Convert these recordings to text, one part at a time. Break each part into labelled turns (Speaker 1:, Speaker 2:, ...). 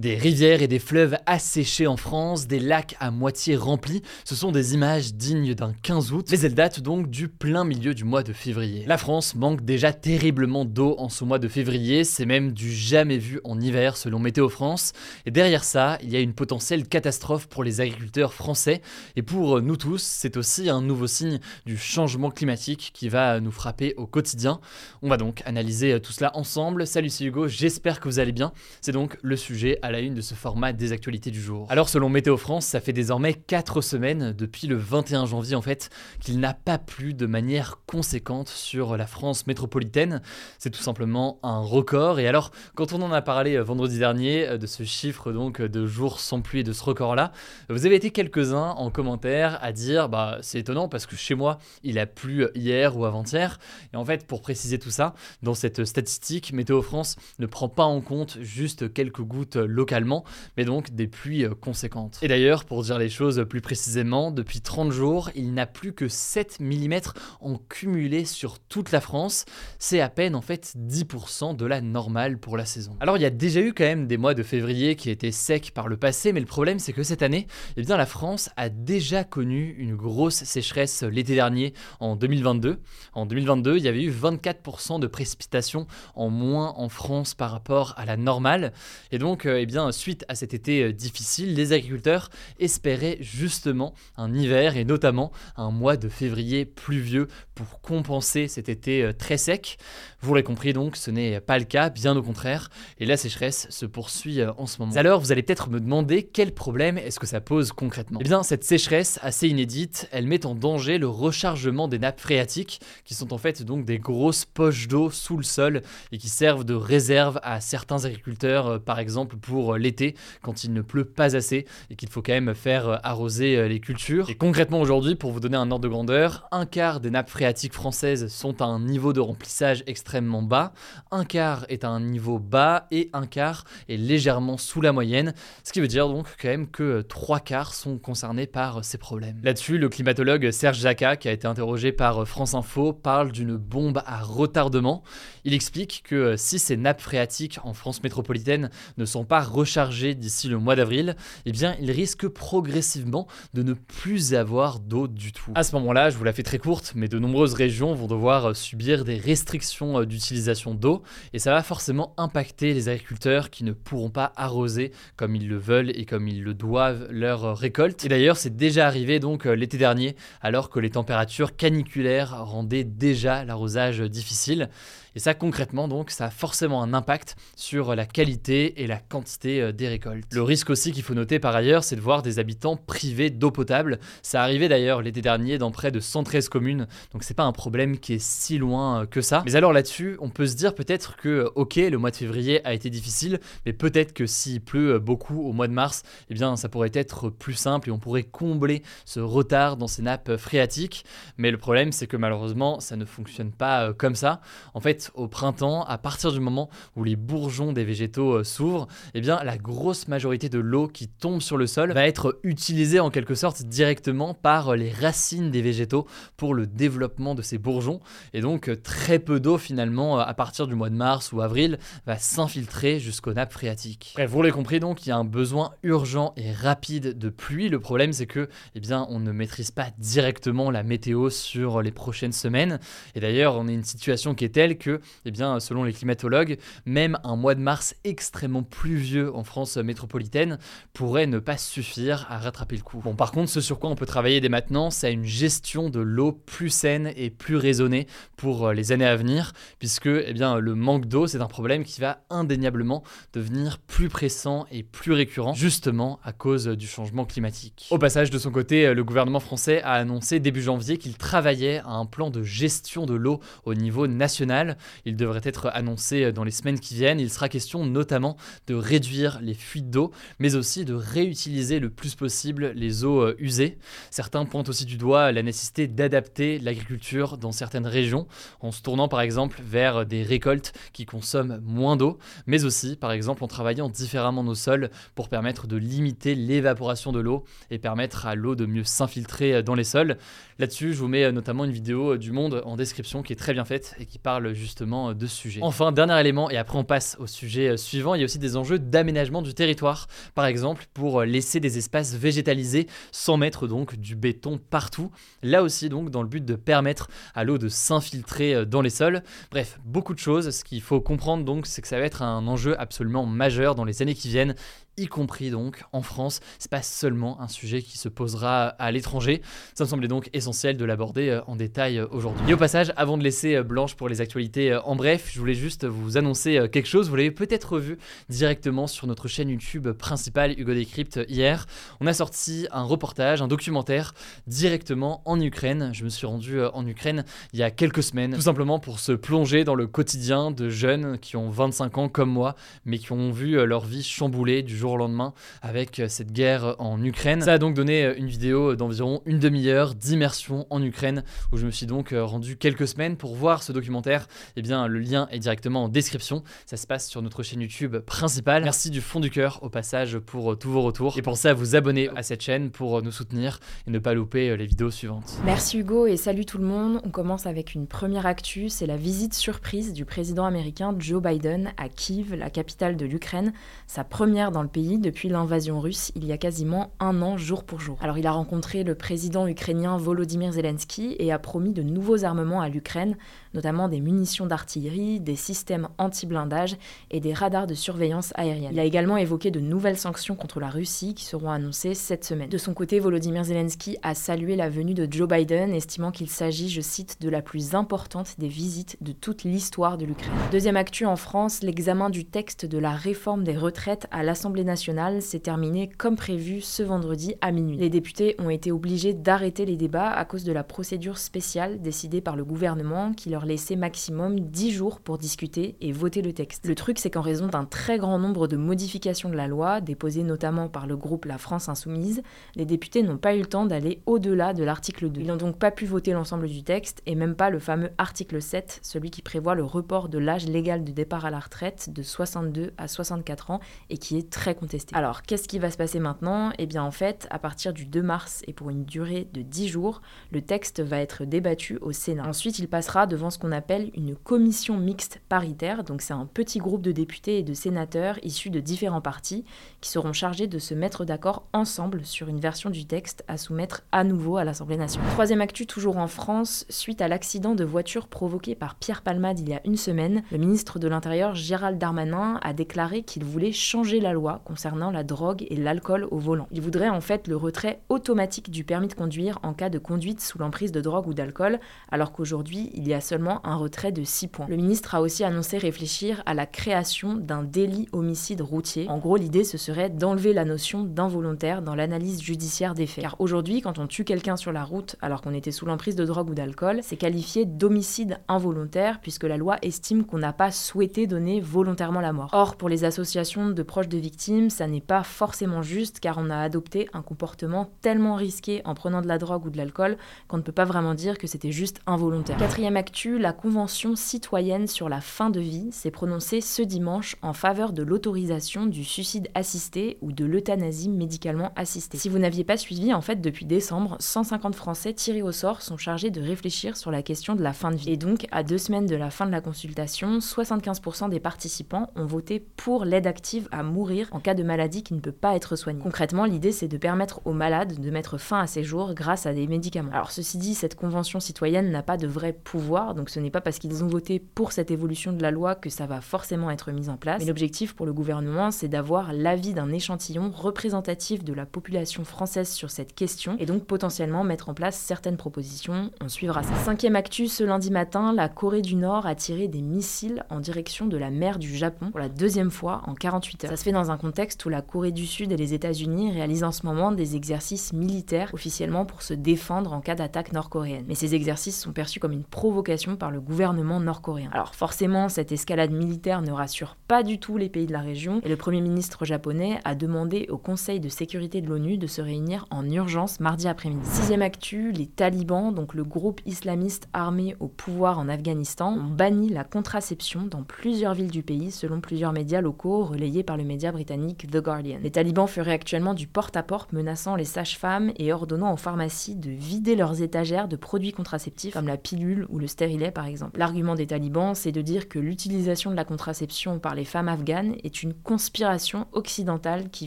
Speaker 1: Des rivières et des fleuves asséchés en France, des lacs à moitié remplis, ce sont des images dignes d'un 15 août, mais elles datent donc du plein milieu du mois de février. La France manque déjà terriblement d'eau en ce mois de février, c'est même du jamais vu en hiver selon Météo France, et derrière ça, il y a une potentielle catastrophe pour les agriculteurs français, et pour nous tous, c'est aussi un nouveau signe du changement climatique qui va nous frapper au quotidien. On va donc analyser tout cela ensemble. Salut, c'est Hugo, j'espère que vous allez bien. C'est donc le sujet à la une de ce format des actualités du jour. Alors selon Météo France, ça fait désormais 4 semaines, depuis le 21 janvier en fait, qu'il n'a pas plu de manière conséquente sur la France métropolitaine. C'est tout simplement un record. Et alors, quand on en a parlé euh, vendredi dernier euh, de ce chiffre donc de jours sans pluie et de ce record-là, vous avez été quelques-uns en commentaire à dire bah c'est étonnant parce que chez moi il a plu hier ou avant-hier. Et en fait, pour préciser tout ça, dans cette statistique, Météo France ne prend pas en compte juste quelques gouttes localement, mais donc des pluies euh, conséquentes. Et d'ailleurs, pour dire les choses plus précisément, depuis 30 jours, il n'a plus que 7 mm en cumulé sur toute la France. C'est à peine en fait 10% de la normale pour la saison. Alors il y a déjà eu quand même des mois de février qui étaient secs par le passé, mais le problème c'est que cette année, eh bien la France a déjà connu une grosse sécheresse l'été dernier en 2022. En 2022, il y avait eu 24% de précipitations en moins en France par rapport à la normale. Et donc, euh, eh bien, suite à cet été euh, difficile, les agriculteurs espéraient justement un hiver et notamment un mois de février pluvieux pour compenser cet été euh, très sec. Vous l'avez compris donc, ce n'est pas le cas, bien au contraire, et la sécheresse se poursuit en ce moment. Alors, vous allez peut-être me demander quel problème est-ce que ça pose concrètement? Eh bien, cette sécheresse assez inédite, elle met en danger le rechargement des nappes phréatiques, qui sont en fait donc des grosses poches d'eau sous le sol et qui servent de réserve à certains agriculteurs, par exemple pour l'été quand il ne pleut pas assez et qu'il faut quand même faire arroser les cultures. Et concrètement aujourd'hui, pour vous donner un ordre de grandeur, un quart des nappes phréatiques françaises sont à un niveau de remplissage extrêmement bas, un quart est à un niveau bas et un quart est légèrement sous la moyenne, ce qui veut dire donc quand même que trois quarts sont concernés par ces problèmes. Là-dessus, le climatologue Serge Jacquat, qui a été interrogé par France Info, parle d'une bombe à retardement. Il explique que si ces nappes phréatiques en France métropolitaine ne sont pas rechargées d'ici le mois d'avril, eh bien, il risque progressivement de ne plus avoir d'eau du tout. À ce moment-là, je vous la fais très courte, mais de nombreuses régions vont devoir subir des restrictions d'utilisation d'eau, et ça va forcément impacter les agriculteurs qui ne pourront pas arroser comme ils le veulent et comme ils le doivent leur récolte. Et d'ailleurs, c'est déjà arrivé donc l'été dernier, alors que les températures caniculaires rendaient déjà l'arrosage difficile. Et ça, concrètement, donc, ça a forcément un impact sur la qualité et la quantité euh, des récoltes. Le risque aussi qu'il faut noter par ailleurs, c'est de voir des habitants privés d'eau potable. Ça arrivait d'ailleurs l'été dernier dans près de 113 communes, donc c'est pas un problème qui est si loin euh, que ça. Mais alors là-dessus, on peut se dire peut-être que, ok, le mois de février a été difficile, mais peut-être que s'il pleut euh, beaucoup au mois de mars, eh bien, ça pourrait être plus simple et on pourrait combler ce retard dans ces nappes phréatiques. Mais le problème, c'est que malheureusement, ça ne fonctionne pas comme ça. En fait, au printemps, à partir du moment où les bourgeons des végétaux euh, s'ouvrent, eh bien la grosse majorité de l'eau qui tombe sur le sol va être utilisée en quelque sorte directement par les racines des végétaux pour le développement de ces bourgeons. Et donc très peu d'eau finalement à partir du mois de mars ou avril va s'infiltrer jusqu'aux nappes phréatiques. Bref, vous l'avez compris donc, il y a un besoin urgent et rapide de pluie. Le problème c'est que eh bien, on ne maîtrise pas directement la météo sur les prochaines semaines. Et d'ailleurs, on est une situation qui est telle que eh bien, selon les climatologues, même un mois de mars extrêmement pluvieux en France métropolitaine pourrait ne pas suffire à rattraper le coup. Bon, par contre, ce sur quoi on peut travailler dès maintenant, c'est une gestion de l'eau plus saine et plus raisonnée pour euh, les années à venir, puisque eh bien, le manque d'eau, c'est un problème qui va indéniablement devenir plus pressant et plus récurrent, justement à cause du changement climatique. Au passage, de son côté, le gouvernement français a annoncé début janvier qu'il travaillait à un plan de gestion de l'eau au niveau national Il devrait être annoncé dans les semaines qui viennent. Il sera question notamment de réduire les fuites d'eau, mais aussi de réutiliser le plus possible les eaux euh, usées. Certains pointent aussi du doigt la nécessité d'adapter l'agriculture dans certaines régions, en se tournant par exemple vers des récoltes qui consomment moins d'eau, mais aussi par exemple en travaillant différemment nos sols pour permettre de limiter l'évaporation de l'eau et permettre à l'eau de mieux s'infiltrer dans les sols. Là-dessus, je vous mets notamment une vidéo du Monde en description qui est très bien faite et qui parle justement de ce sujet. Enfin, dernier élément, et après on passe au sujet suivant, il y a aussi des enjeux d'aménagement du territoire. Par exemple, pour laisser des espaces végétalisés sans mettre donc du béton partout. Là aussi donc dans le but de permettre à l'eau de s'infiltrer dans les sols. Bref, beaucoup de choses. Ce qu'il faut comprendre donc, c'est que ça va être un enjeu absolument majeur dans les années qui viennent y compris donc en France. C'est pas seulement un sujet qui se posera à l'étranger. Ça me semblait donc essentiel de l'aborder euh, en détail euh, aujourd'hui. Et au passage, avant de laisser euh, Blanche pour les actualités en bref, je voulais juste vous annoncer quelque chose. Vous l'avez peut-être vu directement sur notre chaîne YouTube principale Hugo Décrypte hier. On a sorti un reportage, un documentaire directement en Ukraine. Je me suis rendu en Ukraine il y a quelques semaines, tout simplement pour se plonger dans le quotidien de jeunes qui ont 25 ans comme moi, mais qui ont vu leur vie chamboulée du jour au lendemain avec euh, cette guerre en Ukraine. Ça a donc donné euh, une vidéo d'environ une demi-heure d'immersion en Ukraine où je me suis donc euh, rendu quelques semaines pour voir ce documentaire. Eh bien, le lien est directement en description. Ça se passe sur notre chaîne YouTube principale. Merci du fond du cœur au passage pour tous vos retours et pensez à vous abonner à cette chaîne pour nous soutenir et ne pas louper les vidéos suivantes.
Speaker 2: Merci Hugo et salut tout le monde. On commence avec une première actu, c'est la visite surprise du président américain Joe Biden à Kiev, la capitale de l'Ukraine, sa première dans le pays depuis l'invasion russe il y a quasiment un an jour pour jour. Alors il a rencontré le président ukrainien Volodymyr Zelensky et a promis de nouveaux armements à l'Ukraine, notamment des munitions d'artillerie, des systèmes anti-blindage et des radars de surveillance aérienne. Il a également évoqué de nouvelles sanctions contre la Russie qui seront annoncées cette semaine. De son côté, Volodymyr Zelensky a salué la venue de Joe Biden, estimant qu'il s'agit, je cite, de la plus importante des visites de toute l'histoire de l'Ukraine. Deuxième actu en France, l'examen du texte de la réforme des retraites à l'Assemblée nationale s'est terminé comme prévu ce vendredi à minuit. Les députés ont été obligés d'arrêter les débats à cause de la procédure spéciale décidée par le gouvernement qui leur laisser maximum 10 jours pour discuter et voter le texte. Le truc, c'est qu'en raison d'un très grand nombre de modifications de la loi, déposées notamment par le groupe La France Insoumise, les députés n'ont pas eu le temps d'aller au-delà de l'article 2. Ils n'ont donc pas pu voter l'ensemble du texte et même pas le fameux article 7, celui qui prévoit le report de l'âge légal de départ à la retraite de 62 à 64 ans et qui est très contesté. Alors, qu'est-ce qui va se passer maintenant? Eh bien, en fait, à partir du 2 mars et pour une durée de 10 jours, le texte va être débattu au Sénat. Ensuite, il passera devant ce qu'on appelle une commission mixte paritaire. Donc c'est un petit groupe de députés et de sénateurs issus de différents partis qui seront chargés de se mettre d'accord ensemble sur une version du texte à soumettre à nouveau à l'Assemblée nationale. Troisième actu toujours en France, suite à l'accident de voiture provoqué par Pierre Palmade il y a une semaine, le ministre de l'Intérieur Gérald Darmanin a déclaré qu'il voulait changer la loi concernant la drogue et l'alcool au volant. Il voudrait en fait le retrait automatique du permis de conduire en cas de conduite sous l'emprise de drogue ou d'alcool, alors qu'aujourd'hui il y a seulement un retrait de 6 points. Le ministre a aussi annoncé réfléchir à la création d'un délit homicide routier. En gros, l'idée ce serait d'enlever la notion d'involontaire dans l'analyse judiciaire des faits. Car aujourd'hui, quand on tue quelqu'un sur la route alors qu'on était sous l'emprise de drogue ou d'alcool, c'est qualifié d'homicide involontaire puisque la loi estime qu'on n'a pas souhaité donner volontairement la mort. Or, pour les associations de proches de victimes, ça n'est pas forcément juste car on a adopté un comportement tellement risqué en prenant de la drogue ou de l'alcool qu'on ne peut pas vraiment dire que c'était juste involontaire. Quatrième actu, la Convention citoyenne sur la fin de vie s'est prononcée ce dimanche en faveur de l'autorisation du suicide assisté ou de l'euthanasie médicalement assistée. Si vous n'aviez pas suivi, en fait, depuis décembre, 150 Français tirés au sort sont chargés de réfléchir sur la question de la fin de vie. Et donc, à deux semaines de la fin de la consultation, 75% des participants ont voté pour l'aide active à mourir en cas de maladie qui ne peut pas être soignée. Concrètement, l'idée, c'est de permettre aux malades de mettre fin à ces jours grâce à des médicaments. Alors, ceci dit, cette convention citoyenne n'a pas de vrai pouvoir, donc ce n'est pas parce qu'ils ont voté pour cette évolution de la loi que ça va forcément être mis en place. Mais l'objectif pour le gouvernement, c'est d'avoir l'avis d'un échantillon représentatif de la population française sur cette question et donc potentiellement mettre en place certaines propositions. On suivra ça. Cinquième actu, ce lundi matin, la Corée du Nord a tiré des missiles en direction de la mer du Japon pour la deuxième fois en 48 heures. Ça se fait dans un contexte où la Corée du Sud et les États-Unis réalisent en ce moment des exercices militaires officiellement pour se défendre en cas d'attaque nord-coréenne. Mais ces exercices sont perçus comme une provocation par le gouvernement nord-coréen. Alors forcément, cette escalade militaire ne rassure pas du tout les pays de la région et le Premier ministre japonais a demandé au Conseil de sécurité de l'ONU de se réunir en urgence mardi après-midi. Sixième actu, les talibans, donc le groupe islamiste armé au pouvoir en Afghanistan, ont banni la contraception dans plusieurs villes du pays selon plusieurs médias locaux relayés par le média britannique The Guardian. Les talibans feraient actuellement du porte-à-porte menaçant les sages-femmes et ordonnant aux pharmacies de vider leurs étagères de produits contraceptifs comme la pilule ou le stérilet par exemple. L'argument des talibans, c'est de dire que l'utilisation de la contraception par les femmes afghanes est une conspiration occidentale qui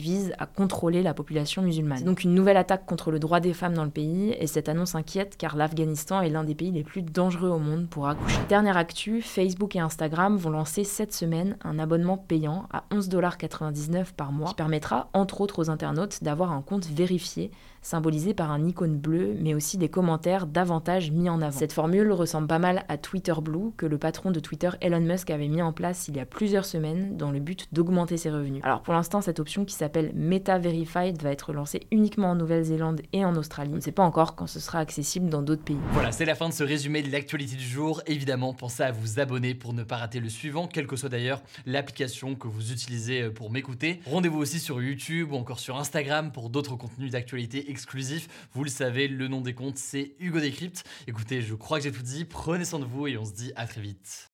Speaker 2: vise à contrôler la population musulmane. Donc une nouvelle attaque contre le droit des femmes dans le pays et cette annonce inquiète car l'Afghanistan est l'un des pays les plus dangereux au monde pour accoucher. Dernière actu, Facebook et Instagram vont lancer cette semaine un abonnement payant à 11,99$ par mois qui permettra entre autres aux internautes d'avoir un compte vérifié symbolisé par un icône bleu, mais aussi des commentaires davantage mis en avant. Cette formule ressemble pas mal à Twitter Blue, que le patron de Twitter Elon Musk avait mis en place il y a plusieurs semaines dans le but d'augmenter ses revenus. Alors pour l'instant, cette option qui s'appelle Meta Verified va être lancée uniquement en Nouvelle-Zélande et en Australie. On ne sait pas encore quand ce sera accessible dans d'autres pays.
Speaker 1: Voilà, c'est la fin de ce résumé de l'actualité du jour. Évidemment, pensez à vous abonner pour ne pas rater le suivant, quelle que soit d'ailleurs l'application que vous utilisez pour m'écouter. Rendez-vous aussi sur YouTube ou encore sur Instagram pour d'autres contenus d'actualité exclusif. Vous le savez, le nom des comptes, c'est Hugo Décrypte. Écoutez, je crois que j'ai tout dit. Prenez soin de vous et on se dit à très vite.